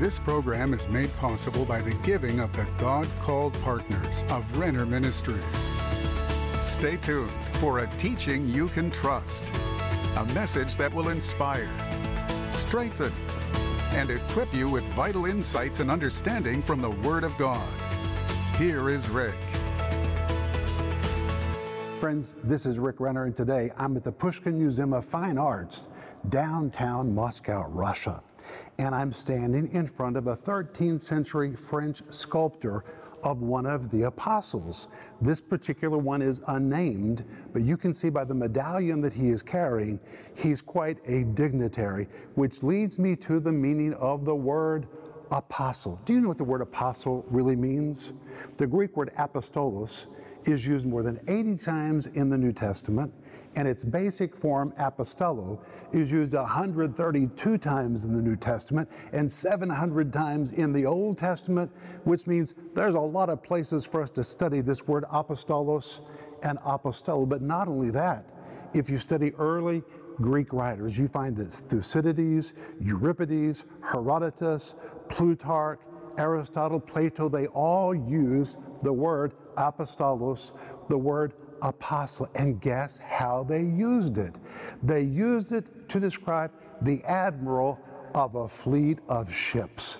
This program is made possible by the giving of the God called partners of Renner Ministries. Stay tuned for a teaching you can trust, a message that will inspire, strengthen, and equip you with vital insights and understanding from the Word of God. Here is Rick. Friends, this is Rick Renner, and today I'm at the Pushkin Museum of Fine Arts, downtown Moscow, Russia. And I'm standing in front of a 13th century French sculptor of one of the apostles. This particular one is unnamed, but you can see by the medallion that he is carrying, he's quite a dignitary, which leads me to the meaning of the word apostle. Do you know what the word apostle really means? The Greek word apostolos is used more than 80 times in the New Testament and its basic form, apostello, is used 132 times in the New Testament and 700 times in the Old Testament, which means there's a lot of places for us to study this word apostolos and apostello. But not only that, if you study early Greek writers, you find that Thucydides, Euripides, Herodotus, Plutarch, Aristotle, Plato, they all use the word apostolos, the word apostle. And guess how they used it? They used it to describe the admiral of a fleet of ships.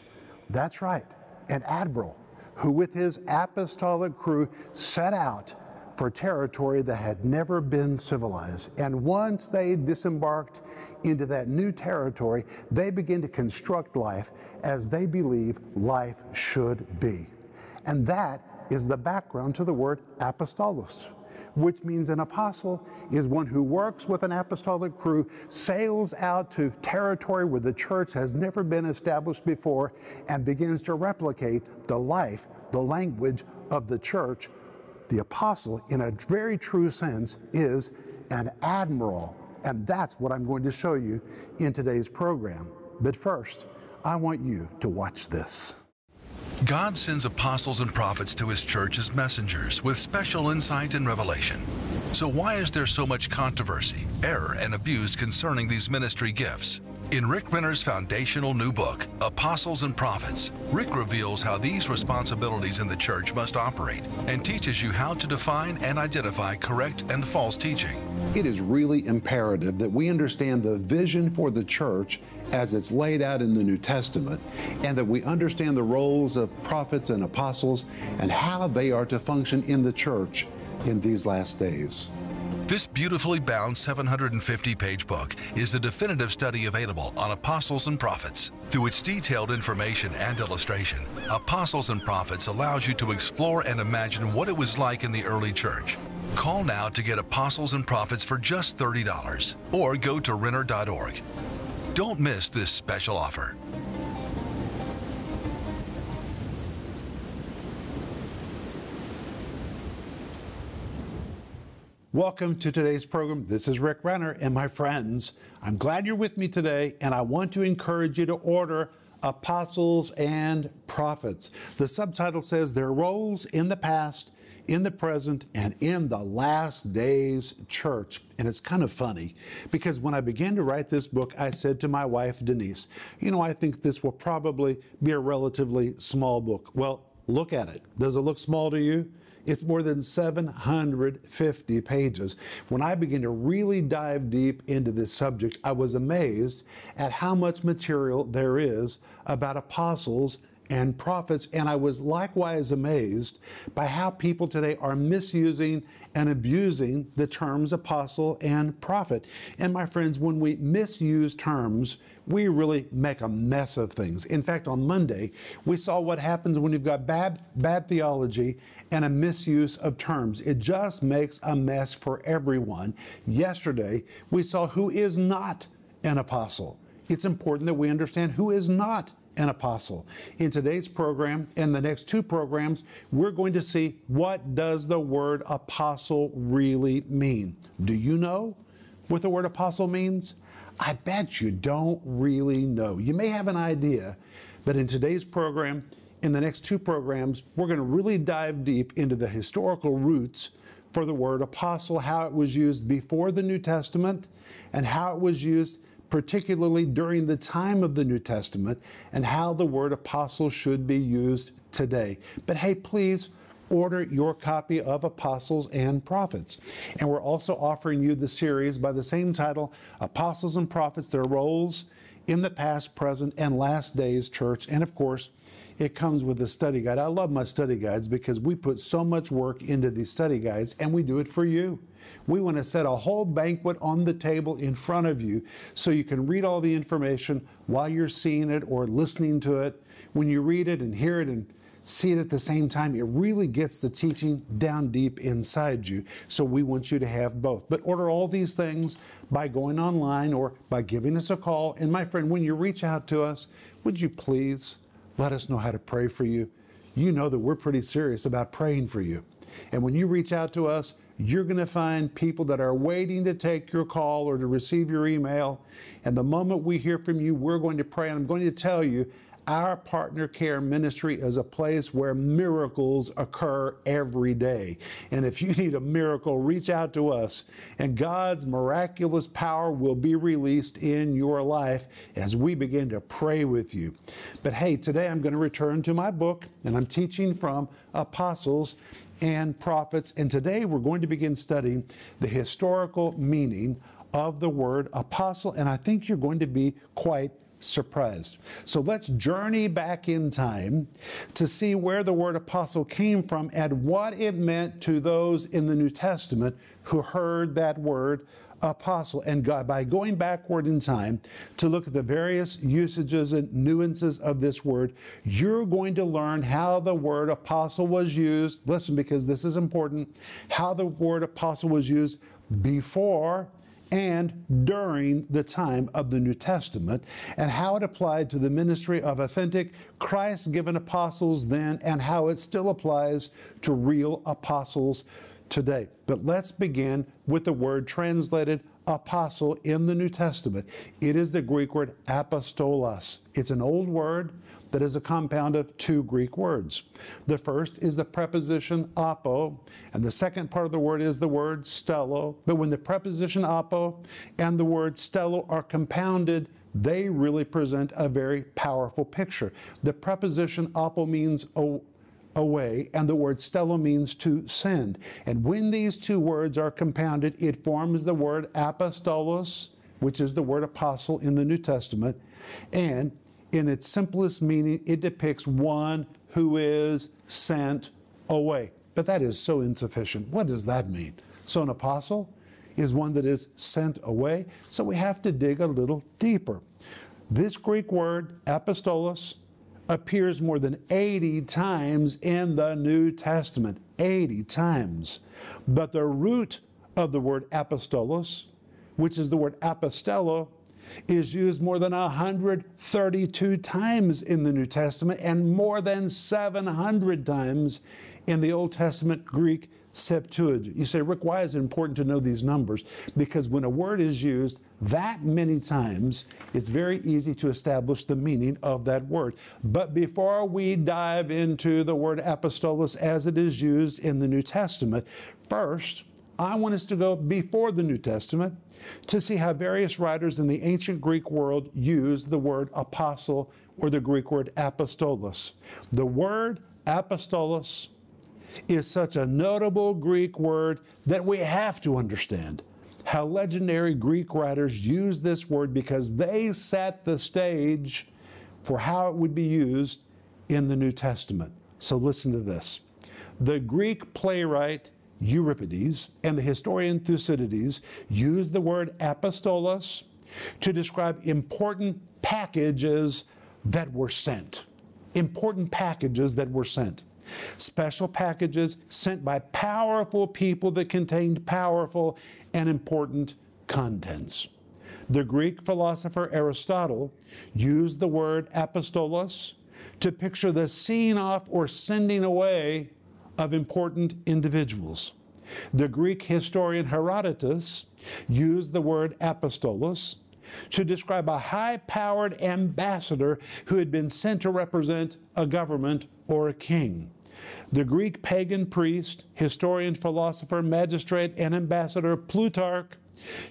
That's right, an admiral who, with his apostolic crew, set out for territory that had never been civilized. And once they disembarked into that new territory, they begin to construct life as they believe life should be. And that is the background to the word apostolos which means an apostle is one who works with an apostolic crew, sails out to territory where the church has never been established before, and begins to replicate the life, the language of the church. The apostle, in a very true sense, is an admiral. And that's what I'm going to show you in today's program. But first, I want you to watch this. God sends apostles and prophets to his church as messengers with special insight and revelation. So, why is there so much controversy, error, and abuse concerning these ministry gifts? In Rick Renner's foundational new book, Apostles and Prophets, Rick reveals how these responsibilities in the church must operate and teaches you how to define and identify correct and false teaching. It is really imperative that we understand the vision for the church as it's laid out in the New Testament, and that we understand the roles of prophets and apostles and how they are to function in the church in these last days. This beautifully bound 750 page book is the definitive study available on apostles and prophets. Through its detailed information and illustration, Apostles and Prophets allows you to explore and imagine what it was like in the early church. Call now to get Apostles and Prophets for just $30 or go to Renner.org. Don't miss this special offer. Welcome to today's program. This is Rick Renner and my friends. I'm glad you're with me today, and I want to encourage you to order Apostles and Prophets. The subtitle says their roles in the past in the present and in the last days church. And it's kind of funny because when I began to write this book, I said to my wife, Denise, you know, I think this will probably be a relatively small book. Well, look at it. Does it look small to you? It's more than 750 pages. When I began to really dive deep into this subject, I was amazed at how much material there is about apostles and prophets. And I was likewise amazed by how people today are misusing and abusing the terms apostle and prophet. And my friends, when we misuse terms, we really make a mess of things. In fact, on Monday, we saw what happens when you've got bad, bad theology and a misuse of terms. It just makes a mess for everyone. Yesterday, we saw who is not an apostle. It's important that we understand who is not an apostle. In today's program and the next two programs, we're going to see what does the word apostle really mean. Do you know what the word apostle means? I bet you don't really know. You may have an idea, but in today's program, in the next two programs, we're going to really dive deep into the historical roots for the word apostle, how it was used before the New Testament, and how it was used particularly during the time of the New Testament, and how the word apostle should be used today. But hey, please order your copy of Apostles and Prophets. And we're also offering you the series by the same title Apostles and Prophets, Their Roles in the Past, Present, and Last Days Church. And of course, it comes with a study guide. I love my study guides because we put so much work into these study guides and we do it for you. We want to set a whole banquet on the table in front of you so you can read all the information while you're seeing it or listening to it. When you read it and hear it and see it at the same time, it really gets the teaching down deep inside you. So we want you to have both. But order all these things by going online or by giving us a call. And my friend, when you reach out to us, would you please let us know how to pray for you. You know that we're pretty serious about praying for you. And when you reach out to us, you're going to find people that are waiting to take your call or to receive your email. And the moment we hear from you, we're going to pray. And I'm going to tell you our partner care ministry is a place where miracles occur every day. And if you need a miracle, reach out to us, and God's miraculous power will be released in your life as we begin to pray with you. But hey, today I'm going to return to my book, and I'm teaching from Apostles and Prophets. And today we're going to begin studying the historical meaning of the word apostle, and I think you're going to be quite surprised. So let's journey back in time to see where the word apostle came from and what it meant to those in the New Testament who heard that word apostle. And God, by going backward in time to look at the various usages and nuances of this word, you're going to learn how the word apostle was used. Listen, because this is important. How the word apostle was used before and during the time of the New Testament, and how it applied to the ministry of authentic Christ given apostles then, and how it still applies to real apostles today. But let's begin with the word translated apostle in the New Testament. It is the Greek word apostolos. It's an old word that is a compound of two Greek words. The first is the preposition apo, and the second part of the word is the word stello. But when the preposition apo and the word stello are compounded, they really present a very powerful picture. The preposition apo means away, and the word stello means to send. And when these two words are compounded, it forms the word apostolos, which is the word apostle in the New Testament. And in its simplest meaning, it depicts one who is sent away. But that is so insufficient. What does that mean? So, an apostle is one that is sent away. So, we have to dig a little deeper. This Greek word, apostolos, appears more than 80 times in the New Testament. 80 times. But the root of the word apostolos, which is the word apostello, is used more than 132 times in the New Testament and more than 700 times in the Old Testament Greek Septuagint. You say, Rick, why is it important to know these numbers? Because when a word is used that many times, it's very easy to establish the meaning of that word. But before we dive into the word apostolos as it is used in the New Testament, first, I want us to go before the New Testament to see how various writers in the ancient Greek world used the word apostle or the Greek word apostolos. The word apostolos is such a notable Greek word that we have to understand how legendary Greek writers used this word because they set the stage for how it would be used in the New Testament. So listen to this. The Greek playwright Euripides and the historian Thucydides used the word apostolos to describe important packages that were sent. Important packages that were sent. Special packages sent by powerful people that contained powerful and important contents. The Greek philosopher Aristotle used the word apostolos to picture the seeing off or sending away of important individuals. The Greek historian Herodotus used the word apostolos to describe a high powered ambassador who had been sent to represent a government or a king. The Greek pagan priest, historian, philosopher, magistrate, and ambassador Plutarch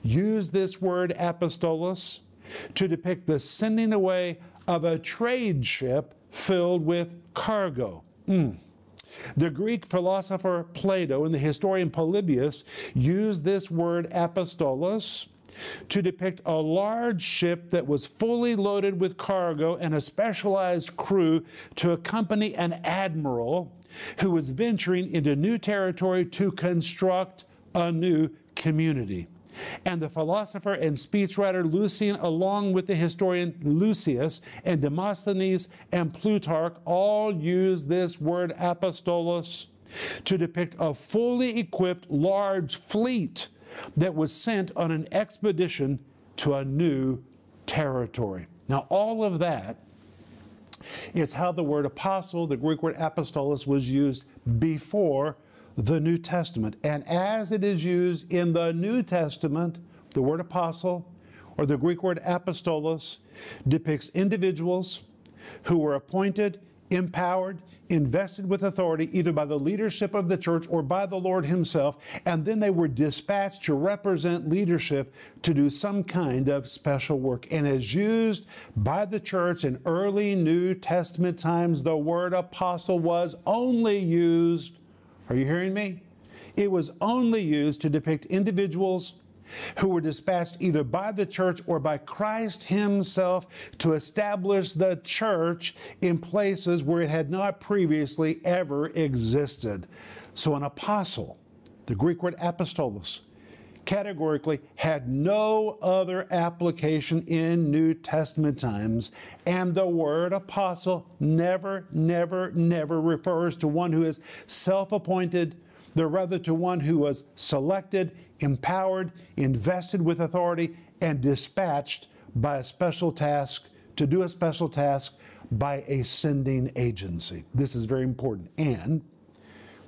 used this word apostolos to depict the sending away of a trade ship filled with cargo. Mm. The Greek philosopher Plato and the historian Polybius used this word apostolos to depict a large ship that was fully loaded with cargo and a specialized crew to accompany an admiral who was venturing into new territory to construct a new community. And the philosopher and speechwriter Lucian, along with the historian Lucius and Demosthenes and Plutarch, all use this word apostolos to depict a fully equipped large fleet that was sent on an expedition to a new territory. Now, all of that is how the word apostle, the Greek word apostolos, was used before the New Testament. And as it is used in the New Testament, the word apostle or the Greek word apostolos depicts individuals who were appointed, empowered, invested with authority either by the leadership of the church or by the Lord Himself, and then they were dispatched to represent leadership to do some kind of special work. And as used by the church in early New Testament times, the word apostle was only used are you hearing me? It was only used to depict individuals who were dispatched either by the church or by Christ Himself to establish the church in places where it had not previously ever existed. So, an apostle, the Greek word apostolos, categorically had no other application in New Testament times, and the word apostle never, never, never refers to one who is self appointed, but rather to one who was selected, empowered, invested with authority, and dispatched by a special task to do a special task by a sending agency. This is very important. And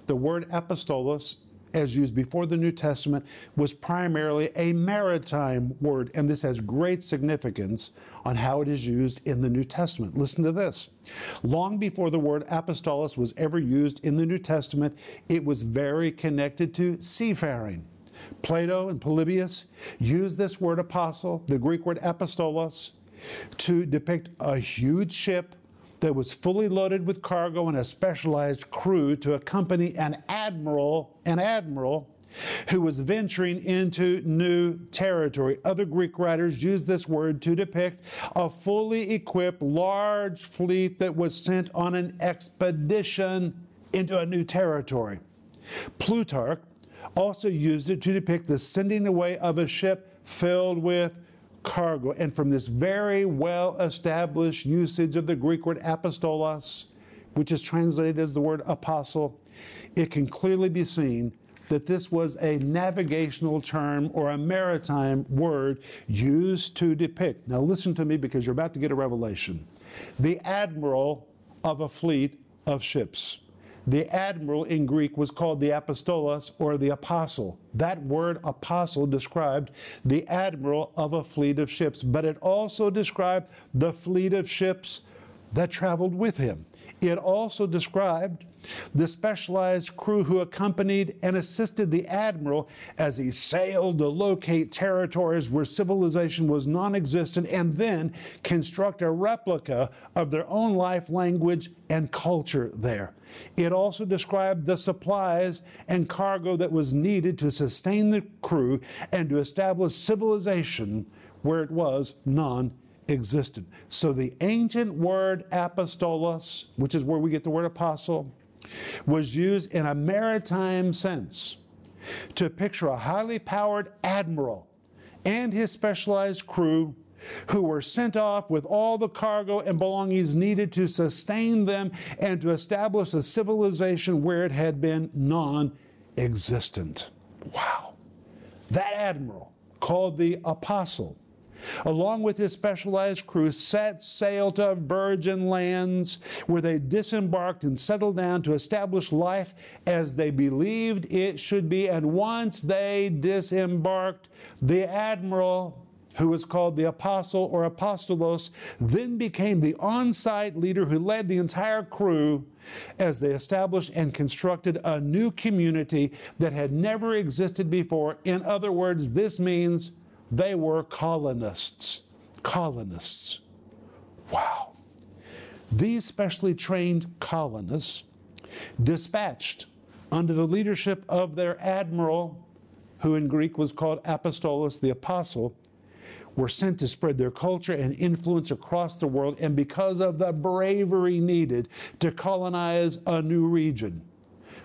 the word apostolos as used before the New Testament, was primarily a maritime word, and this has great significance on how it is used in the New Testament. Listen to this. Long before the word apostolos was ever used in the New Testament, it was very connected to seafaring. Plato and Polybius used this word apostle, the Greek word apostolos, to depict a huge ship that was fully loaded with cargo and a specialized crew to accompany an admiral, an admiral who was venturing into new territory. Other Greek writers use this word to depict a fully equipped large fleet that was sent on an expedition into a new territory. Plutarch also used it to depict the sending away of a ship filled with cargo. And from this very well established usage of the Greek word apostolos, which is translated as the word apostle, it can clearly be seen that this was a navigational term or a maritime word used to depict. Now, listen to me because you're about to get a revelation. The admiral of a fleet of ships. The admiral in Greek was called the apostolos or the apostle. That word apostle described the admiral of a fleet of ships, but it also described the fleet of ships that traveled with him. It also described the specialized crew who accompanied and assisted the admiral as he sailed to locate territories where civilization was non existent and then construct a replica of their own life, language, and culture there. It also described the supplies and cargo that was needed to sustain the crew and to establish civilization where it was non existent. So the ancient word apostolos, which is where we get the word apostle, was used in a maritime sense to picture a highly powered admiral and his specialized crew who were sent off with all the cargo and belongings needed to sustain them and to establish a civilization where it had been non existent. Wow. That admiral, called the apostle, along with his specialized crew, set sail to virgin lands where they disembarked and settled down to establish life as they believed it should be. And once they disembarked, the admiral who was called the apostle or apostolos, then became the on site leader who led the entire crew as they established and constructed a new community that had never existed before. In other words, this means they were colonists. colonists. Wow. These specially trained colonists, dispatched under the leadership of their admiral, who in Greek was called Apostolos the Apostle, were sent to spread their culture and influence across the world, and because of the bravery needed to colonize a new region.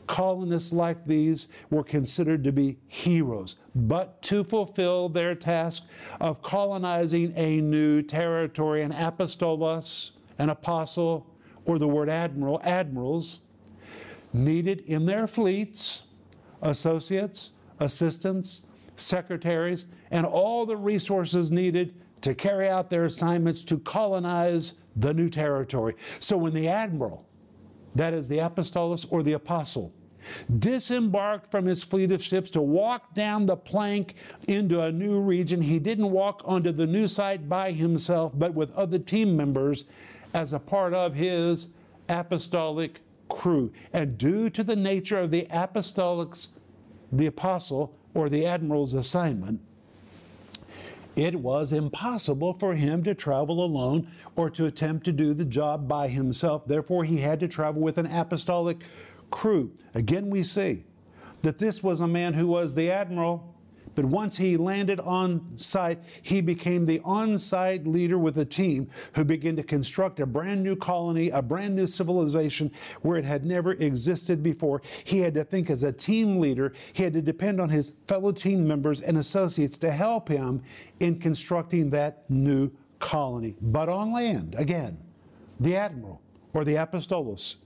Colonists like these were considered to be heroes, but to fulfill their task of colonizing a new territory, an apostolos, an apostle, or the word admiral, admirals, needed in their fleets associates, assistants, secretaries, and all the resources needed to carry out their assignments to colonize the new territory. So when the admiral, that is the apostolos or the apostle, disembarked from his fleet of ships to walk down the plank into a new region, he didn't walk onto the new site by himself, but with other team members as a part of his apostolic crew. And due to the nature of the apostolics, the apostle or the admiral's assignment, it was impossible for him to travel alone or to attempt to do the job by himself. Therefore, he had to travel with an apostolic crew. Again, we see that this was a man who was the admiral but once he landed on site, he became the on site leader with a team who began to construct a brand new colony, a brand new civilization where it had never existed before. He had to think as a team leader, he had to depend on his fellow team members and associates to help him in constructing that new colony. But on land, again, the admiral or the apostolos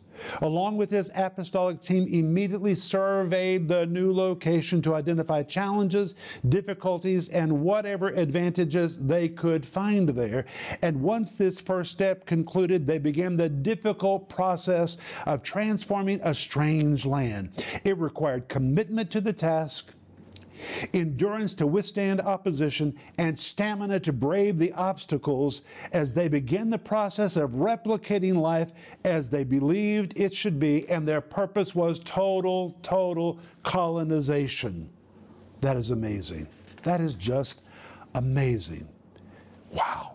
along with his apostolic team, immediately surveyed the new location to identify challenges, difficulties, and whatever advantages they could find there. And once this first step concluded, they began the difficult process of transforming a strange land. It required commitment to the task endurance to withstand opposition, and stamina to brave the obstacles as they begin the process of replicating life as they believed it should be, and their purpose was total, total colonization. That is amazing. That is just amazing. Wow.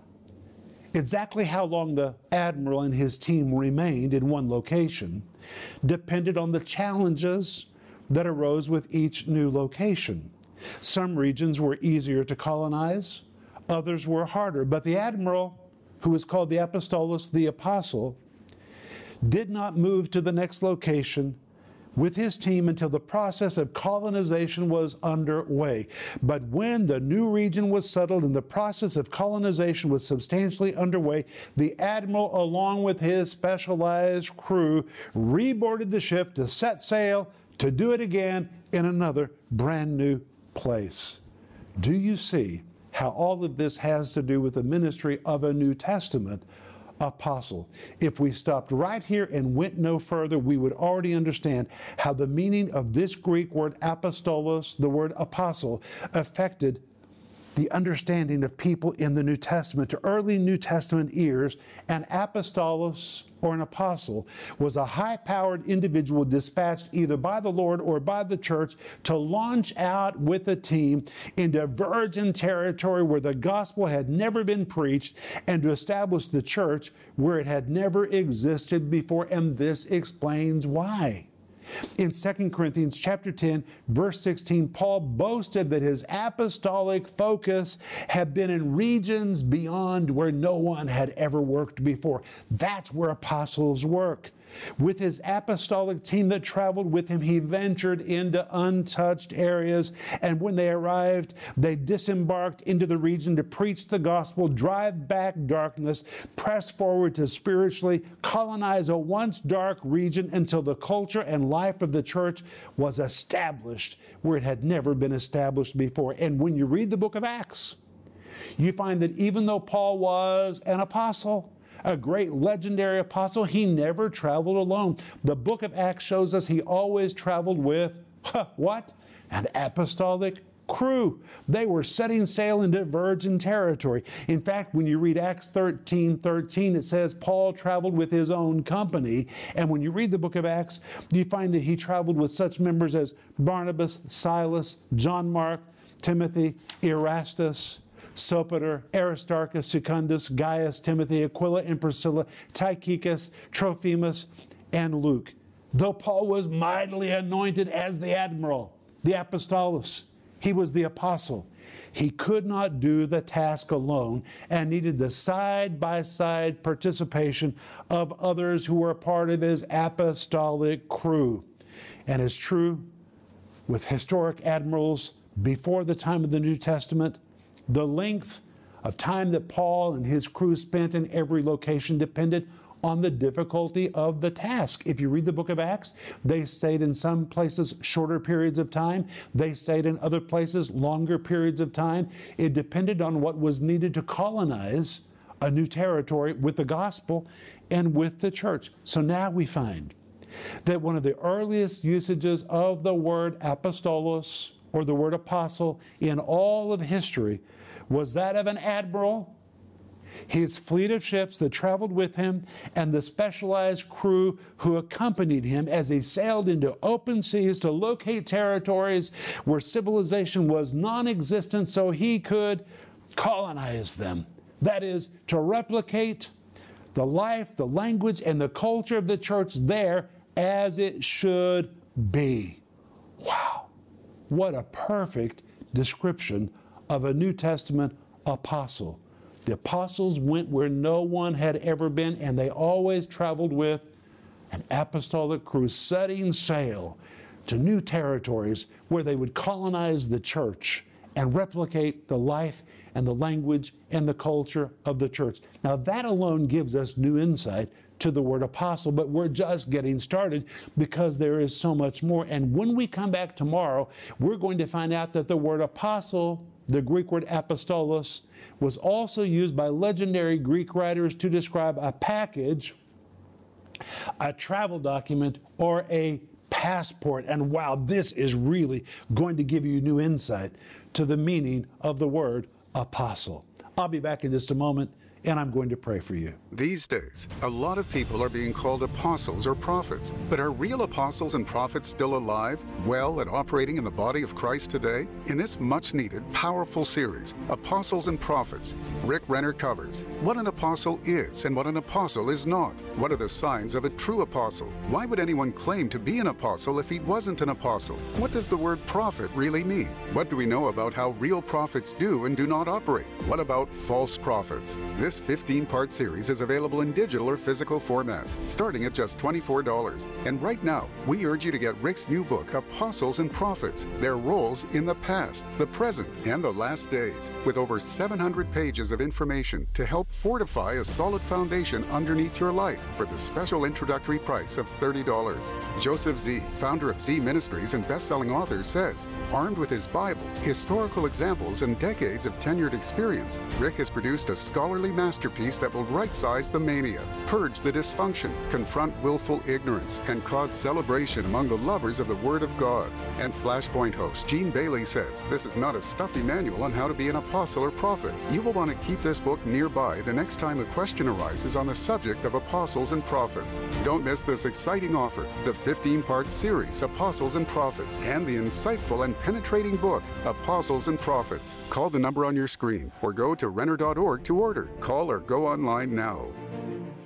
Exactly how long the admiral and his team remained in one location depended on the challenges that arose with each new location. Some regions were easier to colonize, others were harder. But the admiral, who was called the Apostolos, the apostle, did not move to the next location with his team until the process of colonization was underway. But when the new region was settled and the process of colonization was substantially underway, the admiral, along with his specialized crew, reboarded the ship to set sail to do it again in another brand new place. Do you see how all of this has to do with the ministry of a New Testament apostle? If we stopped right here and went no further, we would already understand how the meaning of this Greek word apostolos, the word apostle, affected the understanding of people in the New Testament to early New Testament ears, and apostolos or an apostle was a high powered individual dispatched either by the Lord or by the church to launch out with a team into virgin territory where the gospel had never been preached and to establish the church where it had never existed before. And this explains why. In 2 Corinthians chapter 10, verse 16, Paul boasted that his apostolic focus had been in regions beyond where no one had ever worked before. That's where apostles work. With his apostolic team that traveled with him, he ventured into untouched areas. And when they arrived, they disembarked into the region to preach the gospel, drive back darkness, press forward to spiritually colonize a once dark region until the culture and life of the church was established where it had never been established before. And when you read the book of Acts, you find that even though Paul was an apostle, a great legendary apostle, he never traveled alone. The book of Acts shows us he always traveled with huh, what? An apostolic crew. They were setting sail into virgin territory. In fact, when you read Acts 13 13, it says Paul traveled with his own company. And when you read the book of Acts, you find that he traveled with such members as Barnabas, Silas, John Mark, Timothy, Erastus, Sopater, Aristarchus, Secundus, Gaius, Timothy, Aquila and Priscilla, Tychicus, Trophimus, and Luke. Though Paul was mightily anointed as the admiral, the apostolos, he was the apostle. He could not do the task alone and needed the side by side participation of others who were part of his apostolic crew. And it's true with historic admirals before the time of the New Testament, the length of time that Paul and his crew spent in every location depended on the difficulty of the task. If you read the book of Acts, they stayed in some places shorter periods of time, they stayed in other places longer periods of time. It depended on what was needed to colonize a new territory with the gospel and with the church. So now we find that one of the earliest usages of the word apostolos or the word apostle in all of history was that of an admiral his fleet of ships that traveled with him, and the specialized crew who accompanied him as he sailed into open seas to locate territories where civilization was non existent so he could colonize them. That is, to replicate the life, the language, and the culture of the church there as it should be. Wow, what a perfect description of a New Testament apostle. The apostles went where no one had ever been, and they always traveled with an apostolic crew setting sail to new territories where they would colonize the church and replicate the life and the language and the culture of the church. Now, that alone gives us new insight to the word apostle, but we're just getting started because there is so much more. And when we come back tomorrow, we're going to find out that the word apostle, the Greek word apostolos, was also used by legendary Greek writers to describe a package, a travel document, or a passport. And wow, this is really going to give you new insight to the meaning of the word apostle. I'll be back in just a moment and I'm going to pray for you. These days, a lot of people are being called apostles or prophets. But are real apostles and prophets still alive, well, and operating in the body of Christ today? In this much needed, powerful series, Apostles and Prophets, Rick Renner covers what an apostle is and what an apostle is not. What are the signs of a true apostle? Why would anyone claim to be an apostle if he wasn't an apostle? What does the word prophet really mean? What do we know about how real prophets do and do not operate? What about false prophets? This this 15 part series is available in digital or physical formats, starting at just $24. And right now, we urge you to get Rick's new book, Apostles and Prophets Their Roles in the Past, the Present, and the Last Days, with over 700 pages of information to help fortify a solid foundation underneath your life for the special introductory price of $30. Joseph Z., founder of Z Ministries and best selling author, says armed with his Bible, historical examples, and decades of tenured experience, Rick has produced a scholarly masterpiece that will right size the mania, purge the dysfunction, confront willful ignorance, and cause celebration among the lovers of the Word of God. And Flashpoint host Gene Bailey says this is not a stuffy manual on how to be an apostle or prophet. You will want to keep this book nearby the next time a question arises on the subject of apostles and prophets. Don't miss this exciting offer the 15 part series, Apostles and Prophets, and the insightful and penetrating book, Apostles and Prophets. Call the number on your screen or go to Renner.org to order. Call or go online now.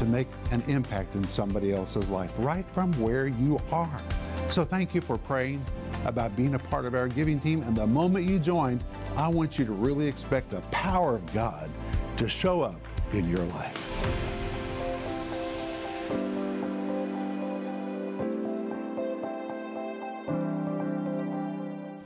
to make an impact in somebody else's life right from where you are. So thank you for praying about being a part of our giving team. And the moment you join, I want you to really expect the power of God to show up in your life.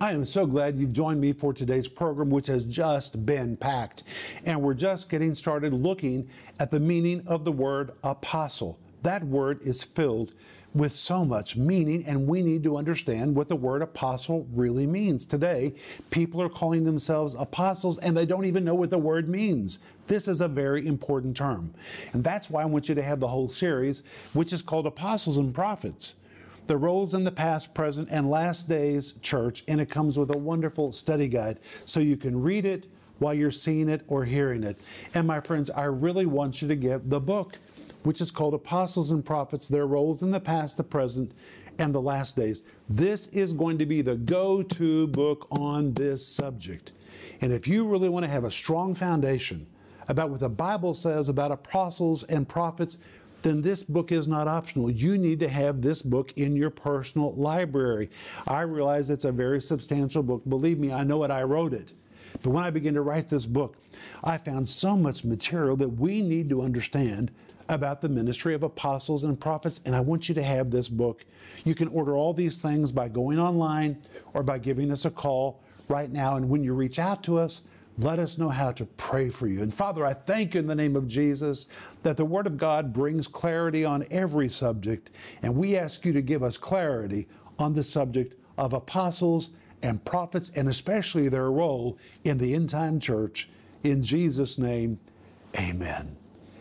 I am so glad you've joined me for today's program, which has just been packed. And we're just getting started looking at the meaning of the word apostle. That word is filled with so much meaning, and we need to understand what the word apostle really means. Today, people are calling themselves apostles and they don't even know what the word means. This is a very important term. And that's why I want you to have the whole series, which is called Apostles and Prophets the roles in the past, present, and last days church, and it comes with a wonderful study guide so you can read it while you're seeing it or hearing it. And my friends, I really want you to get the book, which is called Apostles and Prophets Their Roles in the Past, the Present, and the Last Days. This is going to be the go to book on this subject. And if you really want to have a strong foundation about what the Bible says about apostles and prophets, then this book is not optional. You need to have this book in your personal library. I realize it's a very substantial book. Believe me, I know it, I wrote it. But when I began to write this book, I found so much material that we need to understand about the ministry of apostles and prophets, and I want you to have this book. You can order all these things by going online or by giving us a call right now. And when you reach out to us, let us know how to pray for you. And Father, I thank you in the name of Jesus that the Word of God brings clarity on every subject. And we ask you to give us clarity on the subject of apostles and prophets, and especially their role in the end time church. In Jesus' name, amen.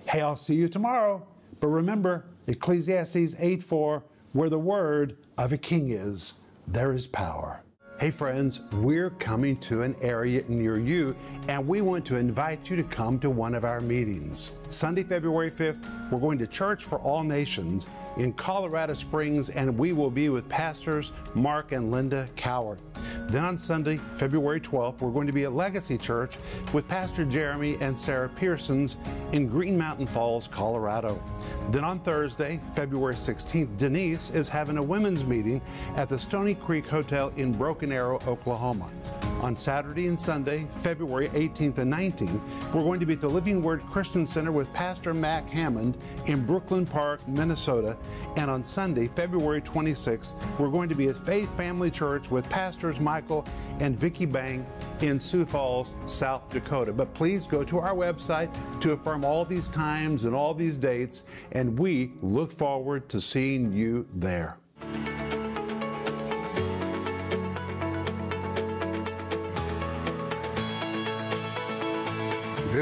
Hey, I'll see you tomorrow. But remember, Ecclesiastes 8 4, where the word of a king is, there is power. Hey friends, we're coming to an area near you and we want to invite you to come to one of our meetings. Sunday, February 5th, we're going to Church for All Nations in Colorado Springs and we will be with pastors Mark and Linda Cowart. Then on Sunday, February 12th, we're going to be at Legacy Church with Pastor Jeremy and Sarah Pearsons in Green Mountain Falls, Colorado. Then on Thursday, February 16th, Denise is having a women's meeting at the Stony Creek Hotel in Broken Arrow, Oklahoma. On Saturday and Sunday, February 18th and 19th, we're going to be at the Living Word Christian Center with Pastor Mac Hammond in Brooklyn Park, Minnesota. And on Sunday, February 26th, we're going to be at Faith Family Church with Pastors Michael and Vicki Bang in Sioux Falls, South Dakota. But please go to our website to affirm all these times and all these dates, and we look forward to seeing you there.